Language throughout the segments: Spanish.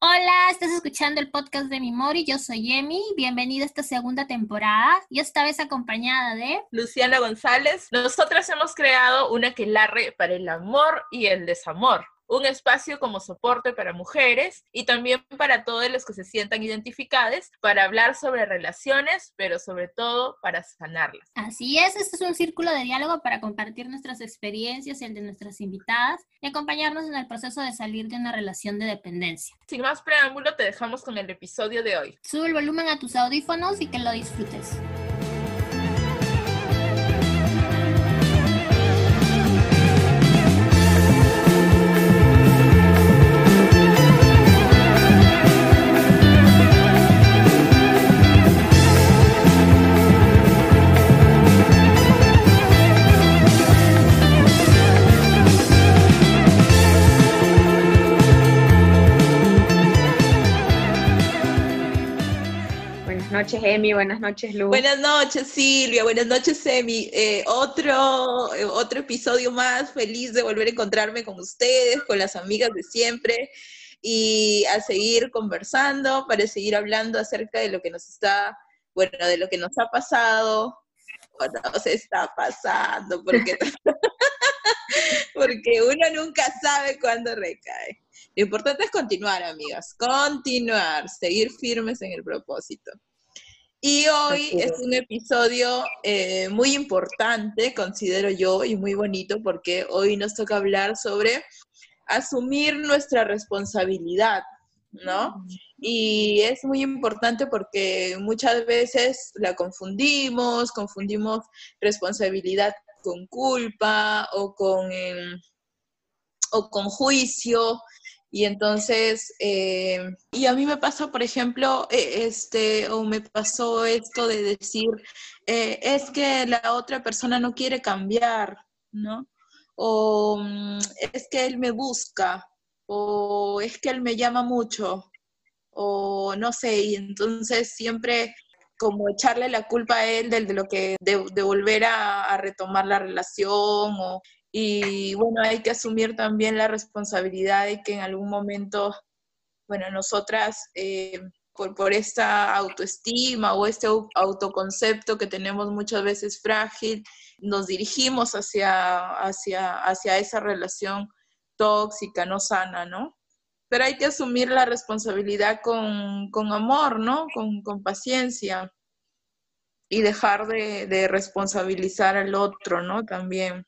Hola, estás escuchando el podcast de Mimori, yo soy Emi, bienvenida a esta segunda temporada y esta vez acompañada de Luciana González. Nosotras hemos creado una aquelarre para el amor y el desamor un espacio como soporte para mujeres y también para todos los que se sientan identificadas para hablar sobre relaciones, pero sobre todo para sanarlas. Así es, este es un círculo de diálogo para compartir nuestras experiencias y el de nuestras invitadas y acompañarnos en el proceso de salir de una relación de dependencia. Sin más preámbulo, te dejamos con el episodio de hoy. Sube el volumen a tus audífonos y que lo disfrutes. Noches, Emi. Buenas noches, Lu. Buenas noches, Silvia. Buenas noches, Emi. Eh, otro, eh, otro episodio más. Feliz de volver a encontrarme con ustedes, con las amigas de siempre y a seguir conversando para seguir hablando acerca de lo que nos está, bueno, de lo que nos ha pasado o nos está pasando, porque, porque uno nunca sabe cuándo recae. Lo importante es continuar, amigas, continuar, seguir firmes en el propósito. Y hoy es un episodio eh, muy importante, considero yo, y muy bonito, porque hoy nos toca hablar sobre asumir nuestra responsabilidad, ¿no? Mm. Y es muy importante porque muchas veces la confundimos, confundimos responsabilidad con culpa o con, em, o con juicio, y entonces, eh, y a mí me pasa, por ejemplo, eh, este, o me pasó esto de decir, eh, es que la otra persona no quiere cambiar, ¿no? O mm, es que él me busca, o es que él me llama mucho, o no sé, y entonces siempre como echarle la culpa a él de, de lo que, de, de volver a, a, retomar la relación o y bueno, hay que asumir también la responsabilidad de que en algún momento, bueno, nosotras, eh, por, por esta autoestima o este autoconcepto que tenemos muchas veces frágil, nos dirigimos hacia, hacia, hacia esa relación tóxica, no sana, ¿no? Pero hay que asumir la responsabilidad con, con amor, ¿no? Con, con, paciencia y dejar de, de responsabilizar al otro, ¿no? También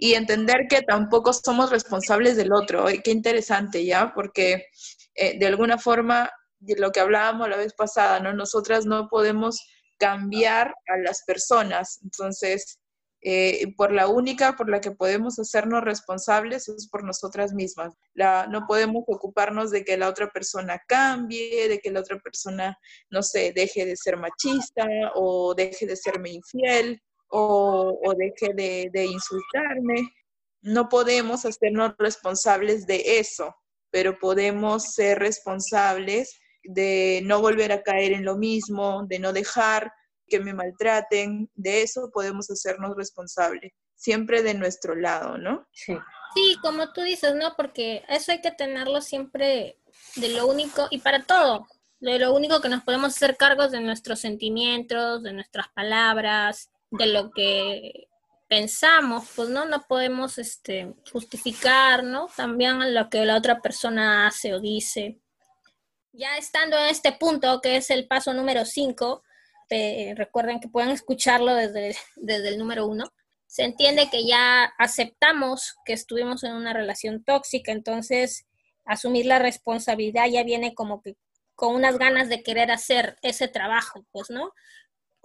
y entender que tampoco somos responsables del otro. Qué interesante, ¿ya? Porque eh, de alguna forma, lo que hablábamos la vez pasada, ¿no? Nosotras no podemos cambiar a las personas. Entonces, eh, por la única por la que podemos hacernos responsables es por nosotras mismas. No podemos ocuparnos de que la otra persona cambie, de que la otra persona, no sé, deje de ser machista o deje de serme infiel o, deje de, insultarme. No podemos hacernos responsables de eso, pero podemos ser responsables de no volver a caer en lo mismo, de no dejar que me maltraten, de eso podemos hacernos responsables, siempre de nuestro lado, ¿no? Sí. Sí, como tú dices, ¿no? Porque eso hay que tenerlo siempre de lo único y para todo. De lo único que nos podemos hacer cargos de nuestros sentimientos, de nuestras palabras, de lo que pensamos, pues no, no podemos este, justificar, ¿no? También lo que la otra persona hace o dice. Ya estando en este punto, que es el paso número 5, recuerden que pueden escucharlo desde, desde el número 1, se entiende que ya aceptamos que estuvimos en una relación tóxica, entonces asumir la responsabilidad ya viene como que con unas ganas de querer hacer ese trabajo, pues, ¿no?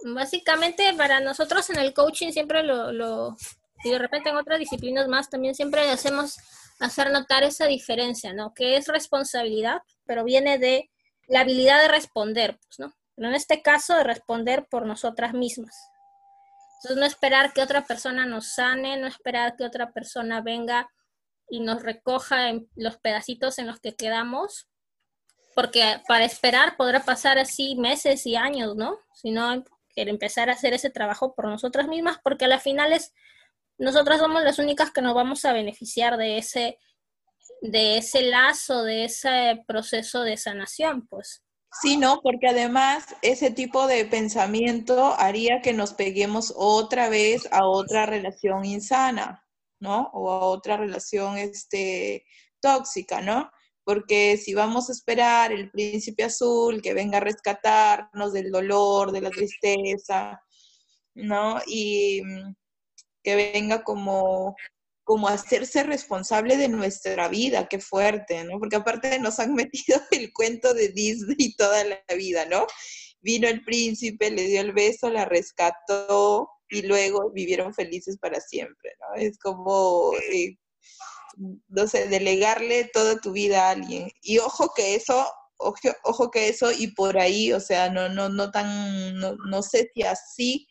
Básicamente para nosotros en el coaching siempre lo, lo, y de repente en otras disciplinas más también siempre hacemos hacer notar esa diferencia, ¿no? Que es responsabilidad, pero viene de la habilidad de responder, pues, ¿no? Pero en este caso de responder por nosotras mismas. Entonces no esperar que otra persona nos sane, no esperar que otra persona venga y nos recoja en los pedacitos en los que quedamos, porque para esperar podrá pasar así meses y años, ¿no? Si no empezar a hacer ese trabajo por nosotras mismas, porque a la final es, nosotras somos las únicas que nos vamos a beneficiar de ese, de ese lazo, de ese proceso de sanación, pues. Sí, ¿no? Porque además ese tipo de pensamiento haría que nos peguemos otra vez a otra relación insana, ¿no? O a otra relación este, tóxica, ¿no? Porque si vamos a esperar el príncipe azul que venga a rescatarnos del dolor, de la tristeza, ¿no? Y mm, que venga como como hacerse responsable de nuestra vida, qué fuerte, ¿no? Porque aparte nos han metido el cuento de Disney toda la vida, ¿no? Vino el príncipe, le dio el beso, la rescató y luego vivieron felices para siempre, ¿no? Es como, eh, no sé, delegarle toda tu vida a alguien. Y ojo que eso, ojo, ojo que eso, y por ahí, o sea, no, no, no tan, no, no sé si así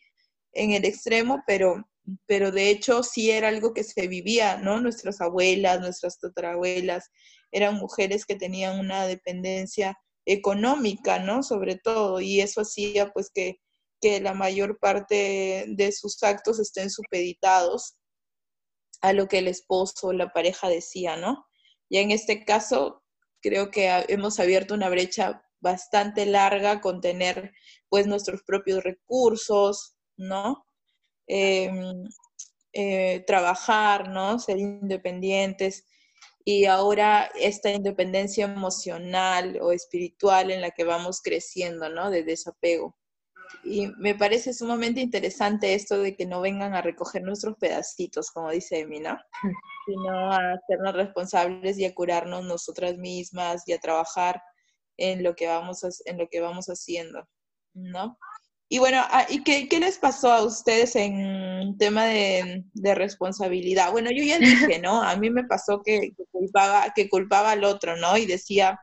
en el extremo, pero pero de hecho sí era algo que se vivía, ¿no? Nuestras abuelas, nuestras tatarabuelas eran mujeres que tenían una dependencia económica, ¿no? Sobre todo, y eso hacía pues que, que la mayor parte de sus actos estén supeditados a lo que el esposo o la pareja decía, ¿no? Y en este caso creo que hemos abierto una brecha bastante larga con tener pues nuestros propios recursos, ¿no? Em, eh, trabajar, ¿no? Ser independientes. Y ahora esta independencia emocional o espiritual en la que vamos creciendo, ¿no? De desapego. Y me parece sumamente interesante esto de que no vengan a recoger nuestros pedacitos, como dice Emi, ¿no? Sino a hacernos responsables y a curarnos nosotras mismas y a trabajar en lo que vamos, en lo que vamos haciendo, ¿no? Y bueno, ah, ¿y qué, les pasó a ustedes en tema de, responsabilidad? Bueno, yo ya dije, ¿no? A mí me pasó que, culpaba, que culpaba al otro, ¿no? Y decía,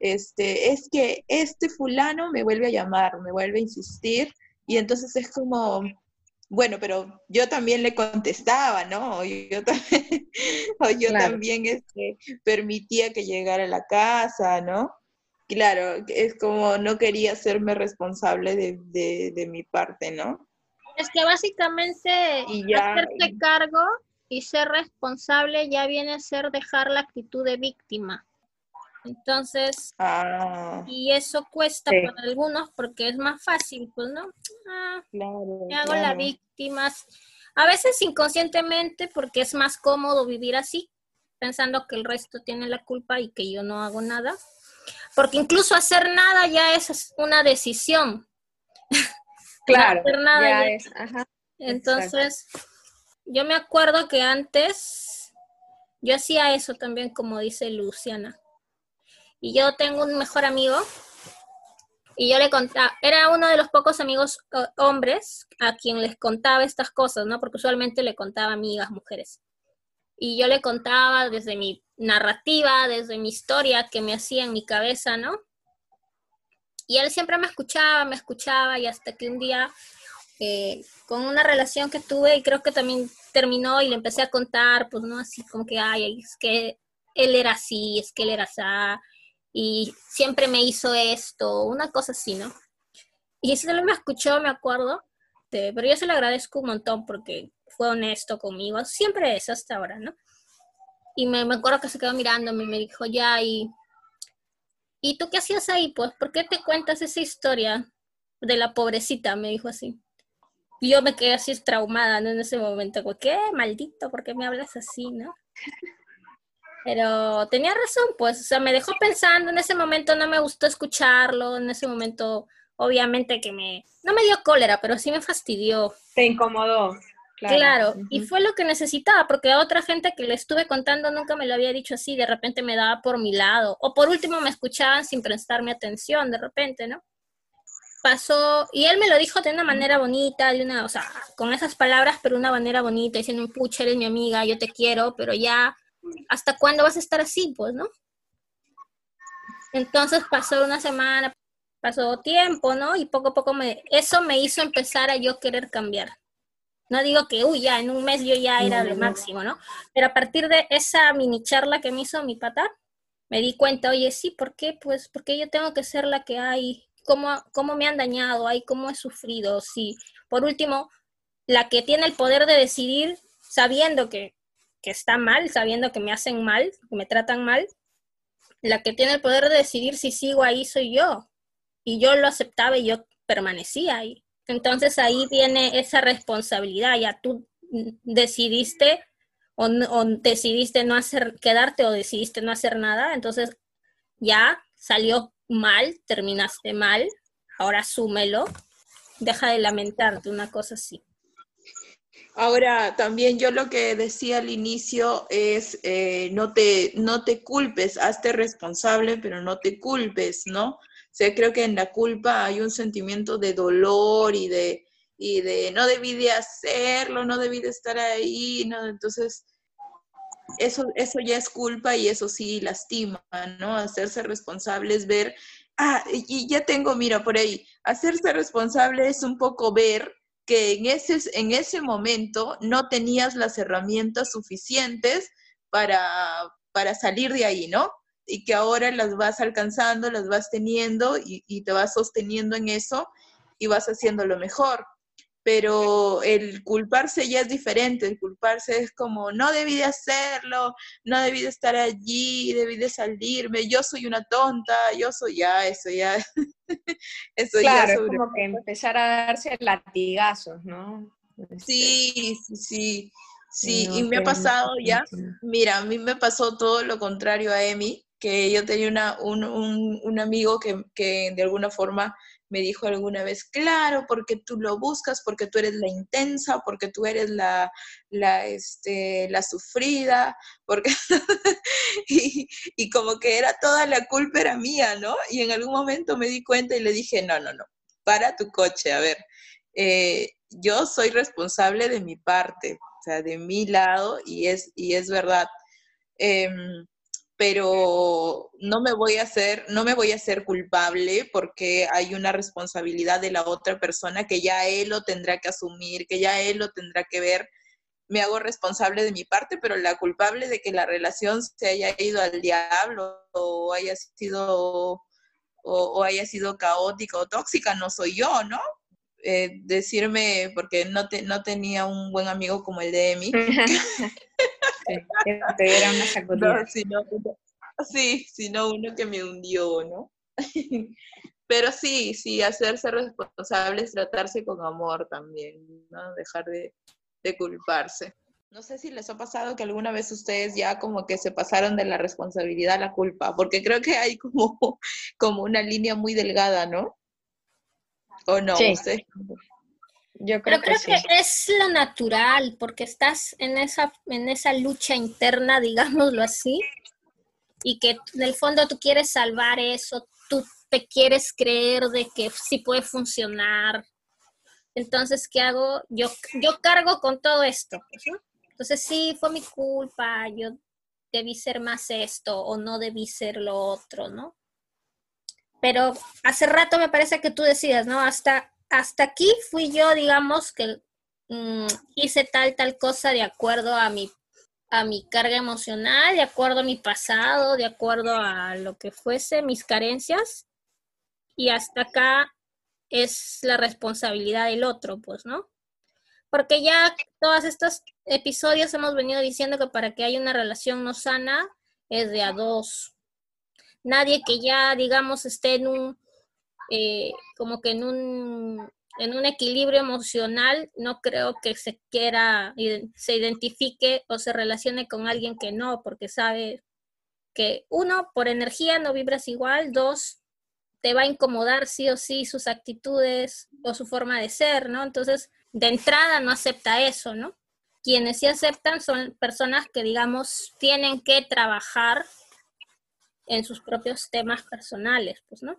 este, es que este fulano me vuelve a llamar, me vuelve a insistir, y entonces es como, bueno, pero yo también le contestaba, ¿no? O yo también, o yo también este, permitía que llegara a la casa, ¿no? Claro, es como no quería hacerme responsable de, mi parte, ¿no? Es que básicamente y hacerte cargo y ser responsable ya viene a ser dejar la actitud de víctima. Entonces, ah. y eso cuesta para algunos porque es más fácil, pues, ¿no? Ah, claro, me hago la víctima. A veces inconscientemente porque es más cómodo vivir así, pensando que el resto tiene la culpa y que yo no hago nada porque incluso hacer nada ya es una decisión. Claro, hacer nada ya es. Entonces, yo me acuerdo que antes yo hacía eso también, como dice Luciana. Y yo tengo un mejor amigo y yo le contaba, era uno de los pocos amigos hombres a quien les contaba estas cosas, ¿no? Porque usualmente le contaba amigas, mujeres. Y yo le contaba desde mi narrativa, desde mi historia que me hacía en mi cabeza, ¿no? Y él siempre me escuchaba, me escuchaba y hasta que un día, eh, con una relación que tuve y creo que también terminó y le empecé a contar, pues no, así como que, ay, es que él era así, es que él era así, y siempre me hizo esto, una cosa así, ¿no? Y ese me escuchó, me acuerdo, pero yo se lo agradezco un montón porque fue honesto conmigo, siempre es hasta ahora, ¿no? Y me, acuerdo que se quedó mirándome y me dijo, ya, y, ¿y tú qué hacías ahí? Pues, ¿por qué te cuentas esa historia de la pobrecita? Me dijo así. Y yo me quedé así traumada ¿no? en ese momento, como, ¿qué? Maldito, ¿por qué me hablas así, no? Pero tenía razón, pues, o sea, me dejó pensando, en ese momento no me gustó escucharlo, en ese momento, obviamente que me, no me dio cólera, pero sí me fastidió. Te incomodó. Claro, y fue lo que necesitaba, porque a otra gente que le estuve contando nunca me lo había dicho así, de repente me daba por mi lado, o por último me escuchaban sin prestarme atención, de repente, ¿no? Pasó, y él me lo dijo de una manera bonita, de una, o sea, con esas palabras, pero una manera bonita, diciendo, pucha, eres mi amiga, yo te quiero, pero ya, ¿hasta cuándo vas a estar así, pues, no? Entonces pasó una semana, pasó tiempo, ¿no? Y poco a poco me, eso me hizo empezar a yo querer cambiar no digo que, uy, ya en un mes yo ya era lo máximo, ¿no? Pero a partir de esa mini charla que me hizo mi pata, me di cuenta, oye, sí, ¿por qué? Pues porque yo tengo que ser la que hay, cómo, cómo me han dañado, cómo he sufrido, sí. Por último, la que tiene el poder de decidir sabiendo que, que está mal, sabiendo que me hacen mal, que me tratan mal, la que tiene el poder de decidir si sigo ahí soy yo. Y yo lo aceptaba y yo permanecía ahí. Entonces ahí viene esa responsabilidad, ya tú decidiste o, decidiste no hacer, quedarte o decidiste no hacer nada, entonces ya salió mal, terminaste mal, ahora asúmelo, deja de lamentarte, una cosa así. Ahora, también yo lo que decía al inicio es, eh, no, te, no te culpes, hazte responsable, pero no te culpes, ¿no? O sea, creo que en la culpa hay un sentimiento de dolor y de, y de no debí de hacerlo, no debí de estar ahí, ¿no? Entonces, eso, eso ya es culpa y eso sí lastima, ¿no? Hacerse responsable es ver, ah, y ya tengo, mira, por ahí, hacerse responsable es un poco ver que en ese, en ese momento no tenías las herramientas suficientes para, para salir de ahí, ¿no? Y que ahora las vas alcanzando, las vas teniendo y, y te vas sosteniendo en eso y vas haciendo lo mejor pero el culparse ya es diferente, el culparse es como, no debí de hacerlo, no debí de estar allí, debí de salirme, yo soy una tonta, yo soy ya, eso ya, eso ya es como que empezar a darse latigazos, ¿no? Este, sí, sí, sí, sí, y me ha pasado ya, mira, a mí me pasó todo lo contrario a Emi, que yo tenía una, un, un, un amigo que, que de alguna forma me dijo alguna vez, claro, porque tú lo buscas, porque tú eres la intensa, porque tú eres la, la, este, la sufrida, porque... y, y como que era toda la culpa era mía, ¿no? Y en algún momento me di cuenta y le dije, no, no, no, para tu coche, a ver, eh, yo soy responsable de mi parte, o sea, de mi lado, y es, y es verdad. Em, pero no me voy a hacer, no me voy a hacer culpable porque hay una responsabilidad de la otra persona que ya él lo tendrá que asumir, que ya él lo tendrá que ver. Me hago responsable de mi parte, pero la culpable de que la relación se haya ido al diablo o haya sido o, haya sido caótica o tóxica no soy yo, ¿no? Eh, decirme, porque no, te, no tenía un buen amigo como el de Emi. te una sacudida. sí, sino uno que me hundió, ¿no? Pero sí, sí, hacerse responsable es tratarse con amor también, ¿no? Dejar de, de culparse. No sé si les ha pasado que alguna vez ustedes ya como que se pasaron de la responsabilidad a la culpa, porque creo que hay como, como una línea muy delgada, ¿no? ¿O no? Sí. Yo creo, Pero creo que, es lo natural, porque estás en esa, en esa lucha interna, digámoslo así, y que en el fondo tú quieres salvar eso, tú te quieres creer de que sí puede funcionar. Entonces, ¿qué hago? Yo, yo cargo con todo esto. Entonces, sí, fue mi culpa, yo debí ser más esto o no debí ser lo otro, ¿no? Pero hace rato me parece que tú decías, ¿no? Hasta, hasta aquí fui yo, digamos, que mm, hice tal, tal cosa de acuerdo a mi, a mi carga emocional, de acuerdo a mi pasado, de acuerdo a lo que fuese, mis carencias. Y hasta acá es la responsabilidad del otro, pues, ¿no? Porque ya todos estos episodios hemos venido diciendo que para que haya una relación no sana es de a dos, nadie que ya, digamos, esté en un, eh, como que en un, en un equilibrio emocional, no creo que se quiera, se identifique o se relacione con alguien que no, porque sabe que uno, por energía no vibras igual, dos, te va a incomodar sí o sí sus actitudes o su forma de ser, ¿no? Entonces, de entrada no acepta eso, ¿no? Quienes sí aceptan son personas que, digamos, tienen que trabajar en sus propios temas personales, pues, ¿no?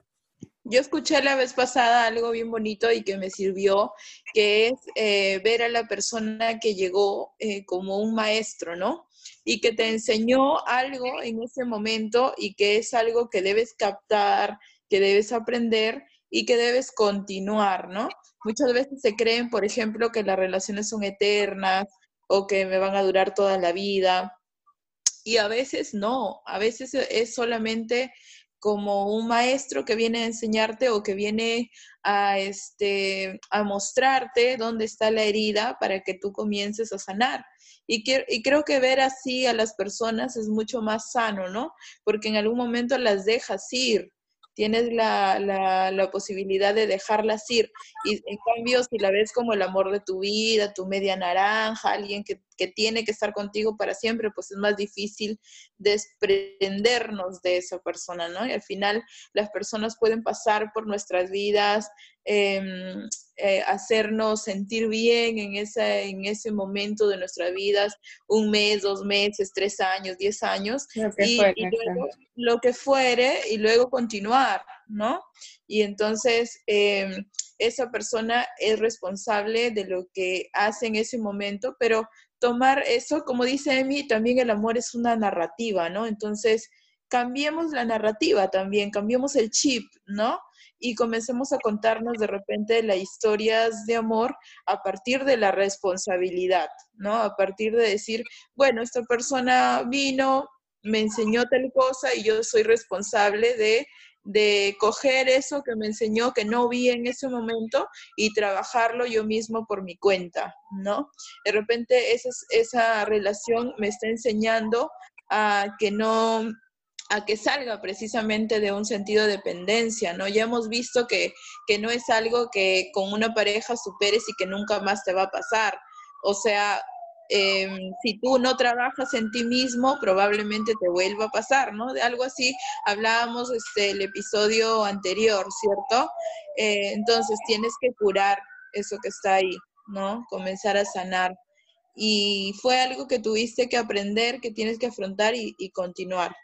Yo escuché la vez pasada algo bien bonito y que me sirvió, que es eh, ver a la persona que llegó eh, como un maestro, ¿no? Y que te enseñó algo en ese momento y que es algo que debes captar, que debes aprender y que debes continuar, ¿no? Muchas veces se creen, por ejemplo, que las relaciones son eternas o que me van a durar toda la vida y a veces no, a veces es solamente como un maestro que viene a enseñarte o que viene a, este, a mostrarte dónde está la herida para que tú comiences a sanar. Y, y creo que ver así a las personas es mucho más sano, ¿no? Porque en algún momento las dejas ir, tienes la, la, la, posibilidad de dejarlas ir. Y en cambio, si la ves como el amor de tu vida, tu media naranja, alguien que, que, tiene que estar contigo para siempre, pues es más difícil desprendernos de esa persona, ¿no? Y al final las personas pueden pasar por nuestras vidas, Em, eh, hacernos sentir bien en, esa, en ese momento de nuestras vidas, un mes, dos meses, tres años, diez años, lo que y, luego lo que fuere, y luego continuar, ¿no? Y entonces em, esa persona es responsable de lo que hace en ese momento, pero tomar eso, como dice Emi, también el amor es una narrativa, ¿no? Entonces, cambiemos la narrativa también, cambiemos el chip, ¿no? Y comencemos a contarnos de repente las historias de amor a partir de la responsabilidad, ¿no? A partir de decir, bueno, esta persona vino, me enseñó tal cosa y yo soy responsable de, de coger eso que me enseñó que no vi en ese momento y trabajarlo yo mismo por mi cuenta, ¿no? De repente esa, esa relación me está enseñando a que no a que salga precisamente de un sentido de dependencia, ¿no? Ya hemos visto que, no es algo que con una pareja superes y que nunca más te va a pasar. O sea, em, si tú no trabajas en ti mismo, probablemente te vuelva a pasar, ¿no? De algo así hablábamos este, el episodio anterior, ¿cierto? Eh, entonces tienes que curar eso que está ahí, ¿no? Comenzar a sanar. Y fue algo que tuviste que aprender, que tienes que afrontar y continuar.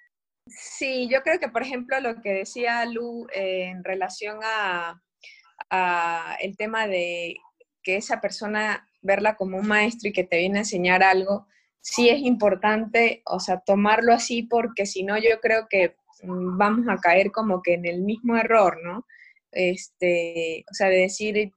Sí, yo creo que, por ejemplo, lo que decía Lu eh, en relación a, el tema de que esa persona verla como un maestro y que te viene a enseñar algo, sí es importante, o sea, tomarlo así porque si no yo creo que mm, vamos a caer como que en el mismo error, ¿no? Este, o sea, de decir,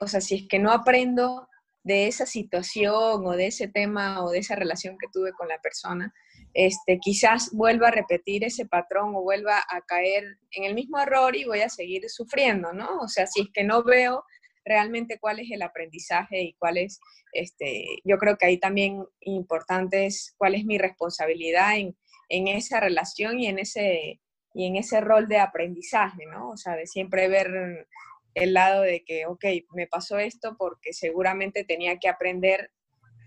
o sea, si es que no aprendo de esa situación o de ese tema o de esa relación que tuve con la persona, este, quizás vuelva a repetir ese patrón o vuelva a caer en el mismo error y voy a seguir sufriendo, ¿no? O sea, si es que no veo realmente cuál es el aprendizaje y cuál es, este, yo creo que ahí también importante es cuál es mi responsabilidad en, en esa relación y en ese, y en ese rol de aprendizaje, ¿no? O sea, de siempre ver el lado de que, ok, me pasó esto porque seguramente tenía que aprender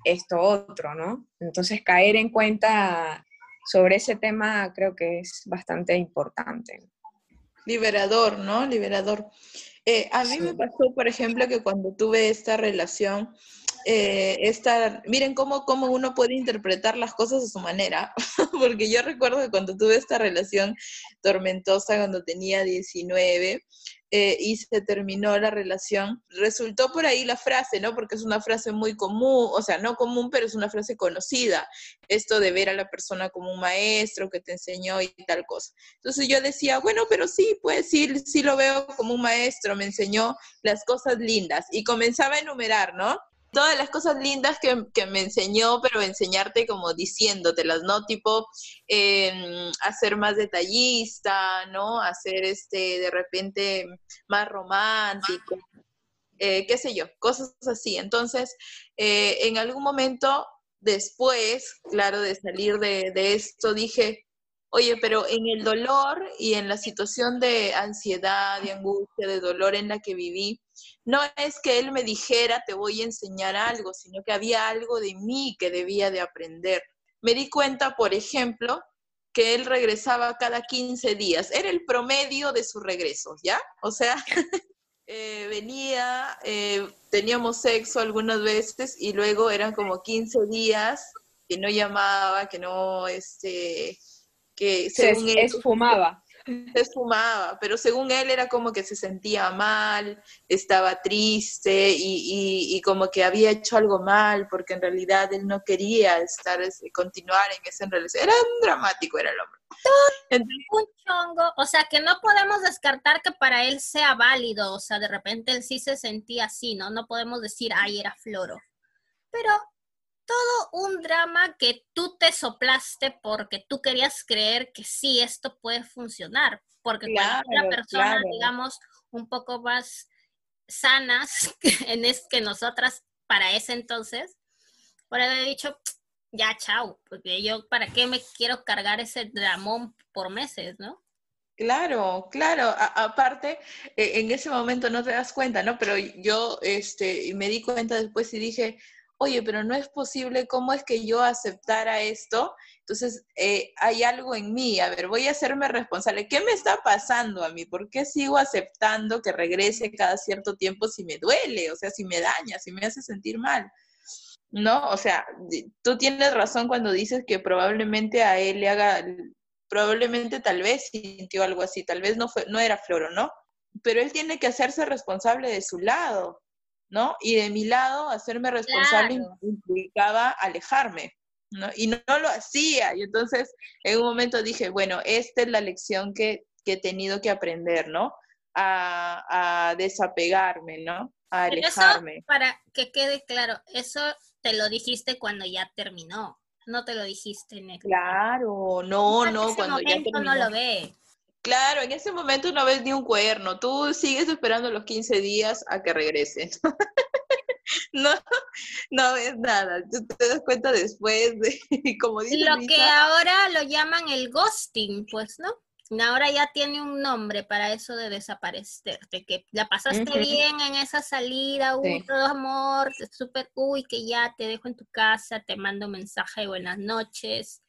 esto otro, ¿no? Entonces caer en cuenta sobre ese tema creo que es bastante importante. Liberador, ¿no? Liberador. Eh, a mí me pasó, por ejemplo, que cuando tuve esta relación, eh, esta, miren cómo, cómo uno puede interpretar las cosas a su manera, porque yo recuerdo que cuando tuve esta relación tormentosa, cuando tenía 19, eh, y se terminó la relación, resultó por ahí la frase, ¿no? Porque es una frase muy común, o sea, no común, pero es una frase conocida, esto de ver a la persona como un maestro que te enseñó y tal cosa. Entonces yo decía, bueno, pero sí, pues sí, sí lo veo como un maestro, me enseñó las cosas lindas y comenzaba a enumerar, ¿no? Todas las cosas lindas que, me enseñó, pero enseñarte como diciéndotelas, ¿no? Tipo, eh, hacer más detallista, ¿no? Hacer este, de repente, más romántico, eh, qué sé yo, cosas así. Entonces, eh, en algún momento después, claro, de salir de, de esto, dije, Oye, pero en el dolor y en la situación de ansiedad, de angustia, de dolor en la que viví, no es que él me dijera te voy a enseñar algo, sino que había algo de mí que debía de aprender. Me di cuenta, por ejemplo, que él regresaba cada 15 días. Era el promedio de sus regresos, ¿ya? O sea, eh, venía, eh, teníamos sexo algunas veces y luego eran como 15 días que no llamaba, que no, este, que se esfumaba. Se esfumaba, pero según él era como que se sentía mal, estaba triste y, como que había hecho algo mal porque en realidad él no quería estar, continuar en esa relación. Era un dramático, era el hombre. un chongo, o sea que no podemos descartar que para él sea válido, o sea, de repente él sí se sentía así, ¿no? No podemos decir, ay, era floro. Pero todo un drama que tú te soplaste porque tú querías creer que sí, esto puede funcionar. Porque claro, cuando persona, digamos, un poco más sanas en es que nosotras para ese entonces, por haber dicho, ya chao, porque yo para qué me quiero cargar ese dramón por meses, ¿no? Claro, claro. aparte, e, en ese momento no te das cuenta, ¿no? Pero yo este, me di cuenta después y dije, oye, pero no es posible, ¿cómo es que yo aceptara esto? Entonces, eh, hay algo en mí, a ver, voy a hacerme responsable. ¿Qué me está pasando a mí? ¿Por qué sigo aceptando que regrese cada cierto tiempo si me duele? O sea, si me daña, si me hace sentir mal. ¿No? O sea, tú tienes razón cuando dices que probablemente a él le haga probablemente tal vez sintió algo así, tal vez no, fue, no era Floro, ¿no? Pero él tiene que hacerse responsable de su lado, ¿no? Y de mi lado, hacerme responsable implicaba alejarme, ¿no? Y no, lo hacía. Y entonces, en un momento dije, bueno, esta es la lección que, he tenido que aprender, ¿no? A, desapegarme, ¿no? A alejarme. para que quede claro, eso te lo dijiste cuando ya terminó no te lo dijiste, Neto. Claro, no, no, cuando ya no lo ve. Claro, en ese momento no ves ni un cuerno, tú sigues esperando los 15 días a que regrese. no, no ves nada, tú te das cuenta después de, como dice Lo que ahora lo llaman el ghosting, pues, ¿no? Ahora ya tiene un nombre para eso de desaparecerte, que la pasaste bien en esa salida, uy, todo amor, súper, uy, que ya te dejo en tu casa, te mando mensaje de buenas noches.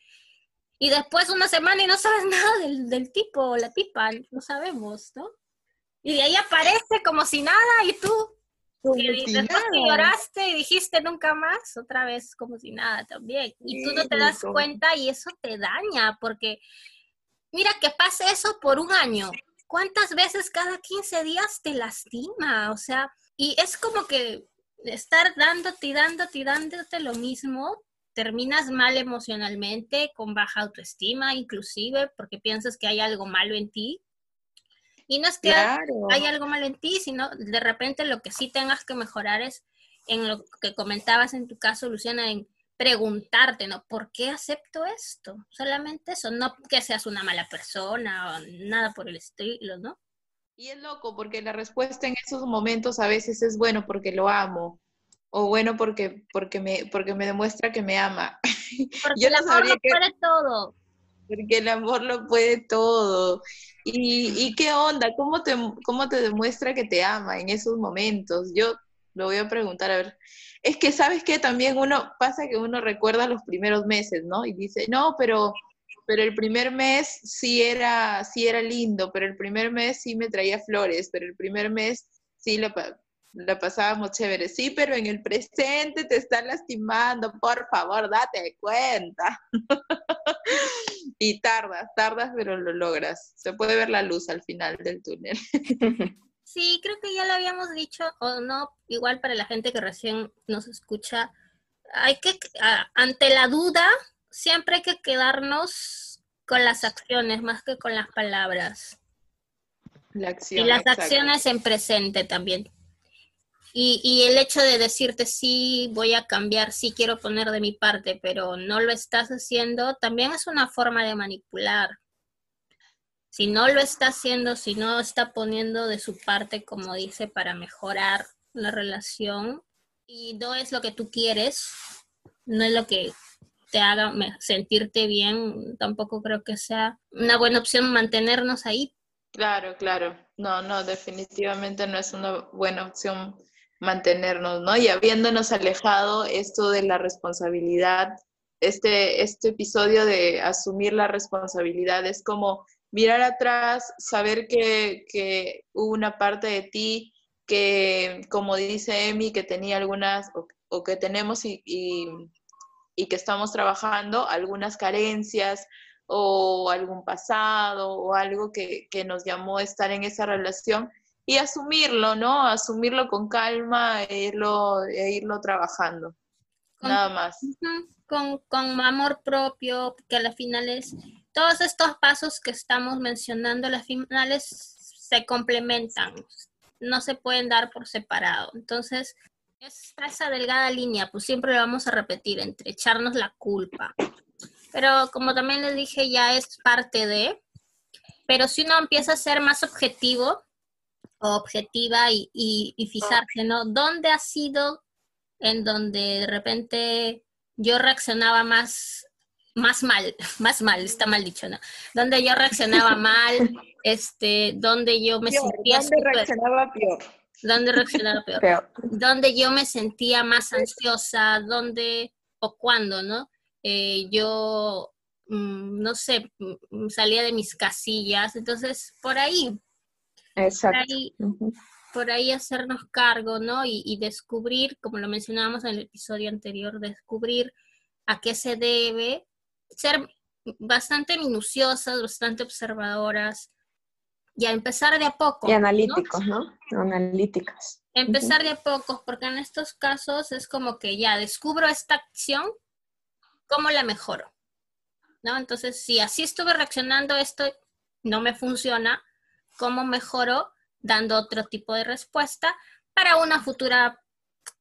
Y después una semana y no sabes nada del, del tipo o la tipa, no sabemos, ¿no? Y de ahí aparece como si nada y tú, y después lloraste y dijiste nunca más, otra vez como si nada también. Y tú no te das cuenta y eso te daña porque Mira que pase eso por un año. ¿Cuántas veces cada 15 días te lastima? O sea, y es como que estar dándote y dándote y dándote lo mismo, terminas mal emocionalmente, con baja autoestima inclusive, porque piensas que hay algo malo en ti. Y no es que hay algo malo en ti, sino de repente lo que sí tengas que mejorar es en lo que comentabas en tu caso, Luciana, en preguntarte, ¿no? ¿Por qué acepto esto? Solamente eso, no que seas una mala persona o nada por el estilo, ¿no? Y es loco porque la respuesta en esos momentos a veces es bueno porque lo amo o bueno porque porque me porque me demuestra que me ama. Porque el amor lo puede todo. Porque el amor lo puede todo. ¿Y, y qué onda? ¿Cómo te, ¿Cómo te demuestra que te ama en esos momentos? Yo lo voy a preguntar, a ver. Es que, ¿sabes qué? También uno, pasa que uno recuerda los primeros meses, ¿no? Y dice, no, pero, pero el primer mes sí era, sí era lindo, pero el primer mes sí me traía flores, pero el primer mes sí la, la pasábamos chévere. Sí, pero en el presente te están lastimando, por favor, date cuenta. y tardas, tardas, pero lo logras. Se puede ver la luz al final del túnel. Sí, creo que ya lo habíamos dicho, o no, igual para la gente que recién nos escucha, hay que, ante la duda, siempre hay que quedarnos con las acciones más que con las palabras. La acción, y las acciones en presente también. Y, y, el hecho de decirte sí, voy a cambiar, sí quiero poner de mi parte, pero no lo estás haciendo, también es una forma de manipular si no lo está haciendo, si no está poniendo de su parte, como dice, para mejorar la relación y no es lo que tú quieres, no es lo que te haga sentirte bien, tampoco creo que sea una buena opción mantenernos ahí. Claro, claro. No, no, definitivamente no es una buena opción mantenernos, ¿no? Y habiéndonos alejado esto de la responsabilidad, este, este episodio de asumir la responsabilidad es como mirar atrás, saber que, hubo una parte de ti que, como dice Emi, que tenía algunas, o, que tenemos y, que estamos trabajando, algunas carencias o algún pasado o algo que, nos llamó a estar en esa relación y asumirlo, ¿no? Asumirlo con calma e irlo, e irlo trabajando. Nada más. Con, con amor propio, que al final es todos estos pasos que estamos mencionando, las finales se complementan, no se pueden dar por separado. Entonces, Es esa delgada línea, pues siempre lo vamos a repetir, entre echarnos la culpa. Pero como también les dije, ya es parte de, pero si uno empieza a ser más objetivo objetiva y, y, fijarse, ¿no? ¿Dónde ha sido en donde de repente yo reaccionaba más, más mal, más mal, está mal dicho, ¿no? Donde yo reaccionaba mal, este, donde yo me sentía... ¿Dónde reaccionaba peor? ¿Dónde reaccionaba peor? Donde yo me sentía más ansiosa, donde o cuándo, ¿no? Eh, yo Mm, no sé, mm, salía de mis casillas. Entonces, por ahí. Exacto. Por ahí, hacernos cargo, ¿no? Y, descubrir, como lo mencionábamos en el episodio anterior, descubrir a qué se debe, ser bastante minuciosas, bastante observadoras, y a empezar de a poco. Y analíticos, ¿no? Analíticas. Empezar de a poco, porque en estos casos es como que ya descubro esta acción, ¿cómo la mejoro? ¿no? Entonces, si así estuve reaccionando, esto no me funciona, ¿cómo mejoro dando otro tipo de respuesta para una futura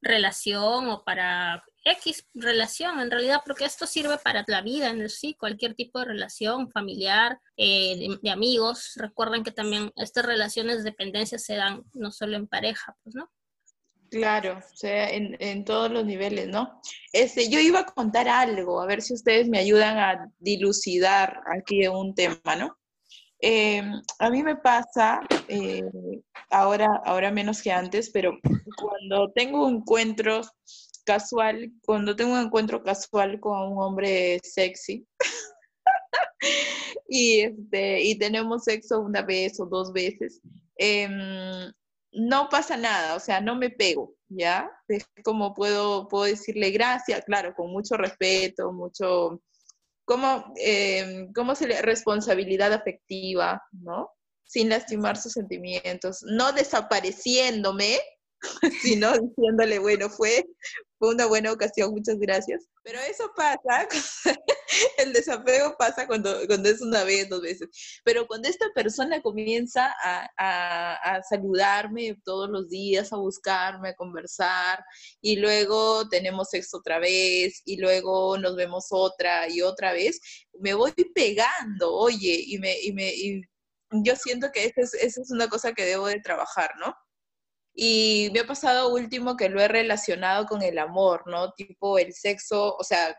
relación o para X relación en realidad, porque esto sirve para la vida en sí, cualquier tipo de relación familiar, eh, de, amigos. Recuerden que también estas relaciones de dependencia se dan no solo en pareja, pues, ¿no? Claro, o sea, en, en, todos los niveles, ¿no? Este, yo iba a contar algo, a ver si ustedes me ayudan a dilucidar aquí un tema, ¿no? Em, a mí me pasa, eh, ahora, ahora menos que antes, pero cuando tengo un encuentro casual, cuando tengo un encuentro casual con un hombre sexy, y, este, y tenemos sexo una vez o dos veces, eh, no pasa nada, o sea, no me pego, ¿ya? Es como puedo, puedo decirle gracias, claro, con mucho respeto, mucho, como, eh, ¿cómo se le, responsabilidad afectiva, ¿no? Sin lastimar sus sentimientos, no desapareciéndome, sino diciéndole, bueno, fue, fue una buena ocasión, muchas gracias. Pero eso pasa, el desapego pasa cuando, cuando es una vez, dos veces. Pero cuando esta persona comienza a, a, saludarme todos los días, a buscarme, a conversar, y luego tenemos sexo otra vez, y luego nos vemos otra y otra vez, me voy pegando, oye, y me, y me, y yo siento que esa es, esa es una cosa que debo de trabajar, ¿no? Y me ha pasado último que lo he relacionado con el amor, ¿no? Tipo el sexo, o sea,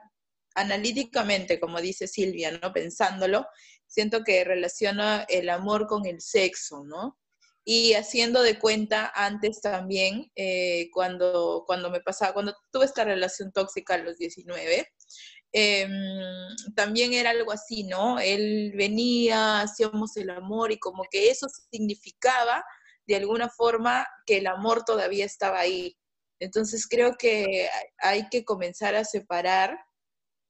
analíticamente, como dice Silvia, ¿no? Pensándolo, siento que relaciona el amor con el sexo, ¿no? Y haciendo de cuenta antes también, eh, cuando, cuando me pasaba, cuando tuve esta relación tóxica a los 19, em, también era algo así, ¿no? Él venía, hacíamos el amor y como que eso significaba de alguna forma que el amor todavía estaba ahí. Entonces creo que hay que comenzar a separar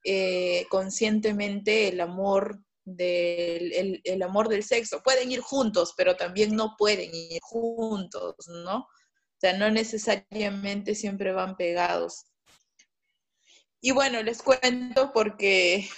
eh, conscientemente el amor del el, amor del sexo. Pueden ir juntos, pero también no pueden ir juntos, ¿no? O sea, no necesariamente siempre van pegados. Y bueno, les cuento porque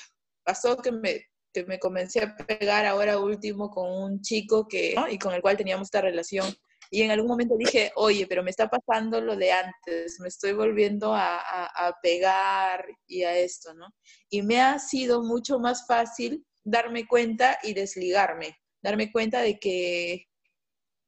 pasó que me que me comencé a pegar ahora último con un chico que, y con el cual teníamos esta relación. Y en algún momento dije, oye, pero me está pasando lo de antes, me estoy volviendo a, a, pegar y a esto, ¿no? Y me ha sido mucho más fácil darme cuenta y desligarme, darme cuenta de que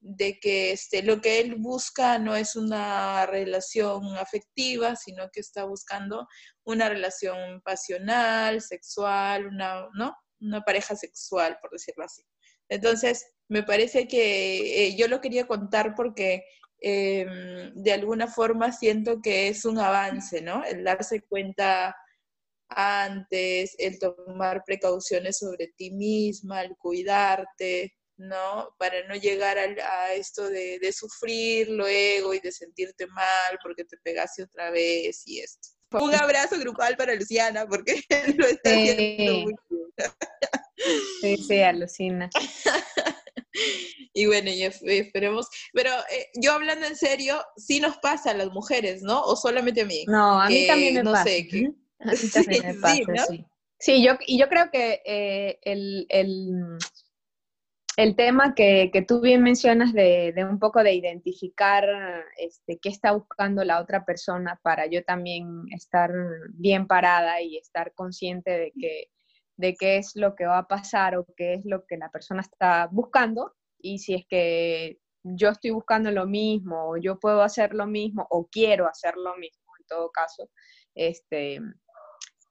de que este, lo que él busca no es una relación afectiva, sino que está buscando una relación pasional, sexual, una, ¿no? Una pareja sexual, por decirlo así. Entonces, me parece que eh, yo lo quería contar porque em, de alguna forma siento que es un avance, ¿no? El darse cuenta antes, el tomar precauciones sobre ti misma, el cuidarte, ¿no? Para no llegar a, esto de, de, sufrir luego y de sentirte mal porque te pegaste otra vez y esto. Un abrazo grupal para Luciana porque lo está haciendo muy bien. Sí, sí, alucina. Y bueno, esperemos. Pero eh, yo hablando en serio, sí nos pasa a las mujeres, ¿no? O solamente a mí. No, a mí también me no Sé, que... A mí también me pasa, sí. Sí, yo, y yo creo que eh, el, el, el tema que, tú bien mencionas de, un poco de identificar este, qué está buscando la otra persona para yo también estar bien parada y estar consciente de que de qué es lo que va a pasar o qué es lo que la persona está buscando y si es que yo estoy buscando lo mismo o yo puedo hacer lo mismo o quiero hacer lo mismo en todo caso, este,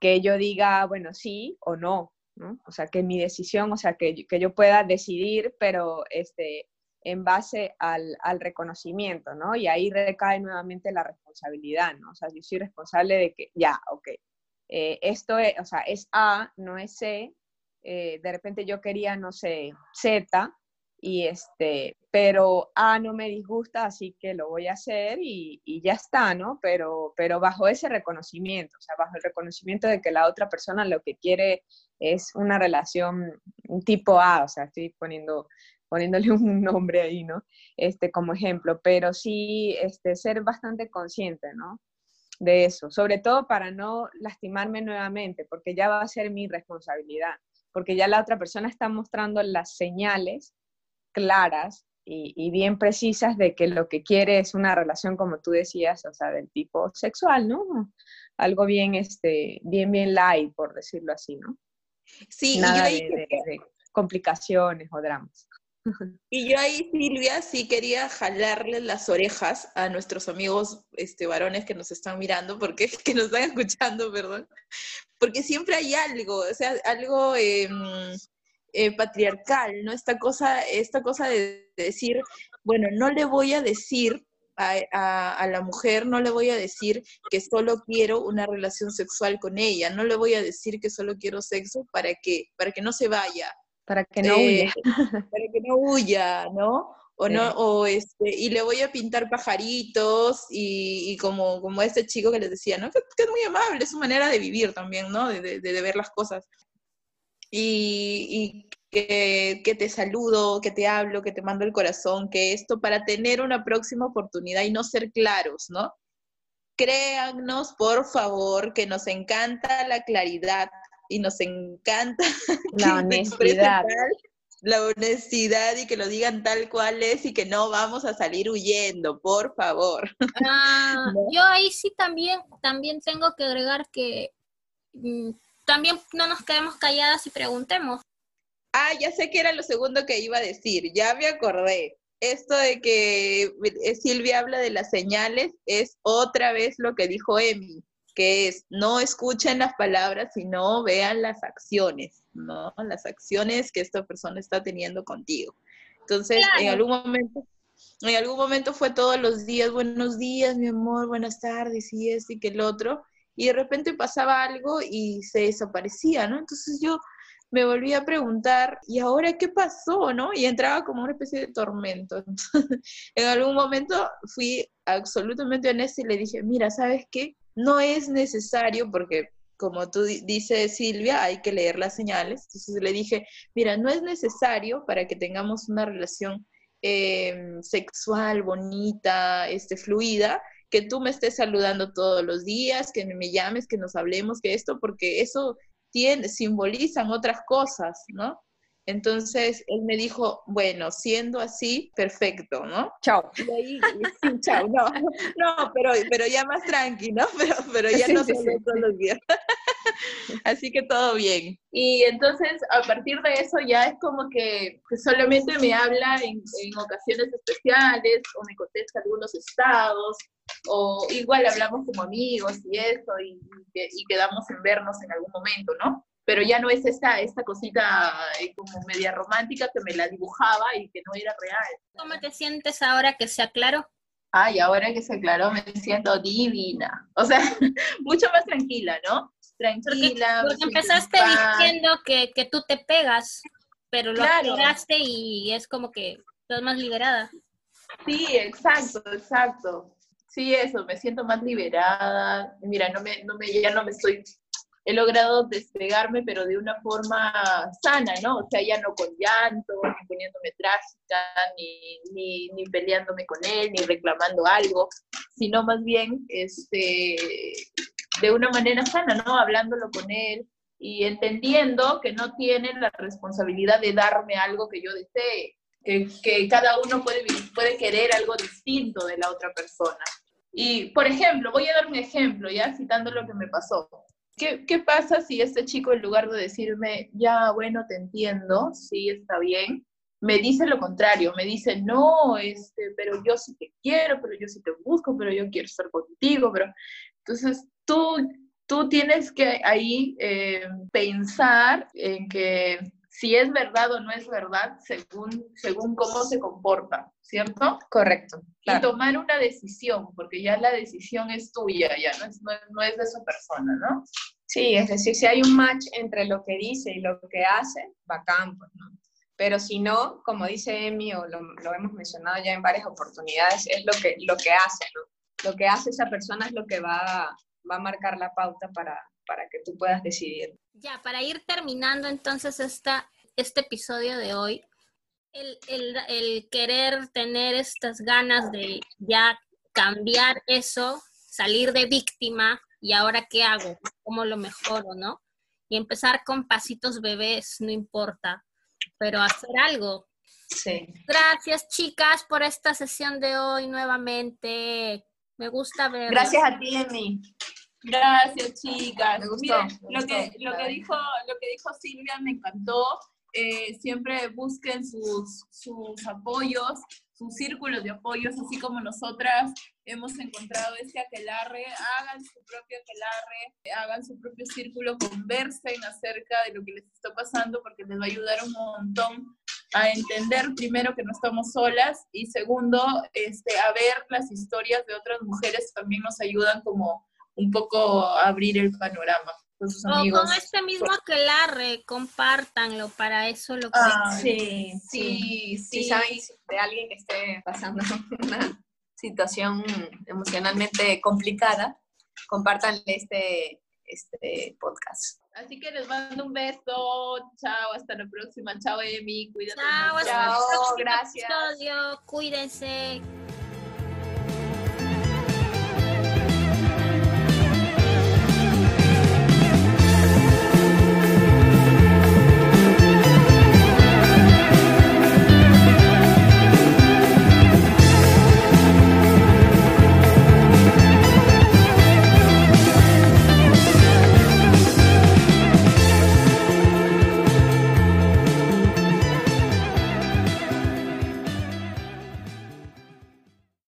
que yo diga, bueno, sí o no, ¿no? O sea, que mi decisión, o sea, que, que yo pueda decidir, pero este, en base al, al, reconocimiento, ¿no? Y ahí recae nuevamente la responsabilidad, ¿no? O sea, yo soy responsable de que, ya, ok, eh, esto es, o sea, es A, no es C, eh, de repente yo quería, no sé, Z, y este, pero A no me disgusta, así que lo voy a hacer y, y, ya está, ¿no? Pero, pero bajo ese reconocimiento, o sea, bajo el reconocimiento de que la otra persona lo que quiere es una relación tipo A, o sea, estoy poniendo poniéndole un nombre ahí, ¿no? Este, como ejemplo, pero sí este, ser bastante consciente, ¿no? De eso, sobre todo para no lastimarme nuevamente, porque ya va a ser mi responsabilidad, porque ya la otra persona está mostrando las señales claras y, bien precisas de que lo que quiere es una relación, como tú decías, o sea, del tipo sexual, ¿no? Algo bien, este, bien, bien light, por decirlo así, ¿no? Sí, Nada de complicaciones o dramas. Y yo ahí, Silvia, sí quería jalarle las orejas a nuestros amigos este, varones que nos están mirando, porque que nos están escuchando, perdón, porque siempre hay algo, o sea, algo em, eh, patriarcal, ¿no? Esta cosa, esta cosa de decir, bueno, no le voy a decir a, a, la mujer, no le voy a decir que solo quiero una relación sexual con ella, no le voy a decir que solo quiero sexo para que, para que no se vaya, para que no huya. Eh, para que no huya, ¿no? O no, o este, y le voy a pintar pajaritos y, como, como este chico que les decía, ¿no? Que, es muy amable, es su manera de vivir también, ¿no? De, de, ver las cosas. Y, y que, que, te saludo, que te hablo, que te mando el corazón, que esto para tener una próxima oportunidad y no ser claros, ¿no? Créannos, por favor, que nos encanta la claridad, y nos encanta la honestidad. la honestidad y que lo digan tal cual es y que no vamos a salir huyendo, por favor. Ah, yo ahí sí también, también tengo que agregar que mm, también no nos quedemos calladas y preguntemos. Ah, ya sé que era lo segundo que iba a decir, ya me acordé. Esto de que eh, Silvia habla de las señales es otra vez lo que dijo Emi que es no escuchen las palabras, sino vean las acciones, ¿no? Las acciones que esta persona está teniendo contigo. Entonces, en algún momento, en algún momento fue todos los días, buenos días, mi amor, buenas tardes, y este y que el otro, y de repente pasaba algo y se desaparecía, ¿no? Entonces yo me volví a preguntar, ¿y ahora qué pasó, no? Y entraba como una especie de tormento. en algún momento fui absolutamente honesta y le dije, mira, ¿sabes qué? No es necesario porque como tú dices, Silvia, hay que leer las señales. Entonces le dije, mira, no es necesario para que tengamos una relación em, sexual, bonita, este, fluida, que tú me estés saludando todos los días, que me llames, que nos hablemos, que esto, porque eso tiene, simbolizan otras cosas, ¿no? Entonces él me dijo, bueno, siendo así, perfecto, ¿no? Chao. Y ahí, sí, chao, no, no, pero, pero ya más tranqui, ¿no? Pero, pero ya no se todos los días. así que todo bien. Y entonces, a partir de eso, ya es como que, solamente me habla en, ocasiones especiales o me contesta algunos estados o igual hablamos como amigos y eso, y, y quedamos en vernos en algún momento, ¿no? Pero ya no es esta, esta cosita eh, como media romántica que me la dibujaba y que no era real. ¿Cómo te sientes ahora que se aclaró? Ay, ahora que se aclaró me siento divina. O sea, mucho más tranquila, ¿no? Tranquila. Porque, empezaste diciendo que, que, tú te pegas, pero lo claro. y es como que estás más liberada. Sí, exacto, exacto. Sí, eso, me siento más liberada. Mira, no me, no me, ya no me estoy he logrado despegarme, pero de una forma sana, ¿no? O sea, ya no con llanto, ni poniéndome trágica, ni, ni, ni, peleándome con él, ni reclamando algo, sino más bien este, de una manera sana, ¿no? Hablándolo con él y entendiendo que no tienen la responsabilidad de darme algo que yo desee, que, que cada uno puede, puede querer algo distinto de la otra persona. Y, por ejemplo, voy a dar un ejemplo, ya citando lo que me pasó. ¿Qué, ¿Qué, pasa si este chico, en lugar de decirme, ya, bueno, te entiendo, sí, está bien, me dice lo contrario, me dice, no, este, pero yo sí te quiero, pero yo sí te busco, pero yo quiero estar contigo, pero... Entonces, tú, tú tienes que ahí eh, pensar en que si es verdad o no es verdad según, según cómo se comporta, ¿cierto? Correcto. Y tomar una decisión, porque ya la decisión es tuya, ya no es, no, es de su persona, ¿no? Sí, es decir, si hay un match entre lo que dice y lo que hace, bacán, pues, ¿no? Pero si no, como dice Emi, o lo, lo, hemos mencionado ya en varias oportunidades, es lo que, lo que hace, ¿no? Lo que hace esa persona es lo que va, va a marcar la pauta para, para que tú puedas decidir. Ya, para ir terminando entonces esta, este episodio de hoy, el, el, el querer tener estas ganas de ya cambiar eso, salir de víctima y ahora qué hago, cómo lo mejoro, ¿no? Y empezar con pasitos bebés, no importa, pero hacer algo. Sí. Gracias, chicas, por esta sesión de hoy nuevamente. Me gusta ver. Gracias a ti, Emi. Gracias, chicas. Me gustó, lo, que, lo, que dijo, lo que dijo Silvia me encantó. Eh, siempre busquen sus, sus apoyos, sus círculos de apoyos, así como nosotras hemos encontrado ese aquelarre, hagan su propio aquelarre, hagan su propio círculo, conversen acerca de lo que les está pasando, porque les va a ayudar un montón a entender primero que no estamos solas y segundo, este, a ver las historias de otras mujeres también nos ayudan como un poco abrir el panorama con sus amigos. O con este mismo aquelarre, compártanlo, para eso lo que... Ah, sí, sí, sí, Si saben de alguien que esté pasando una situación emocionalmente complicada, compártanle este, este podcast. Así que les mando un beso. Chao, hasta la próxima. Chao, Emi. Cuídate. Chao, Chao, gracias. Cuídense.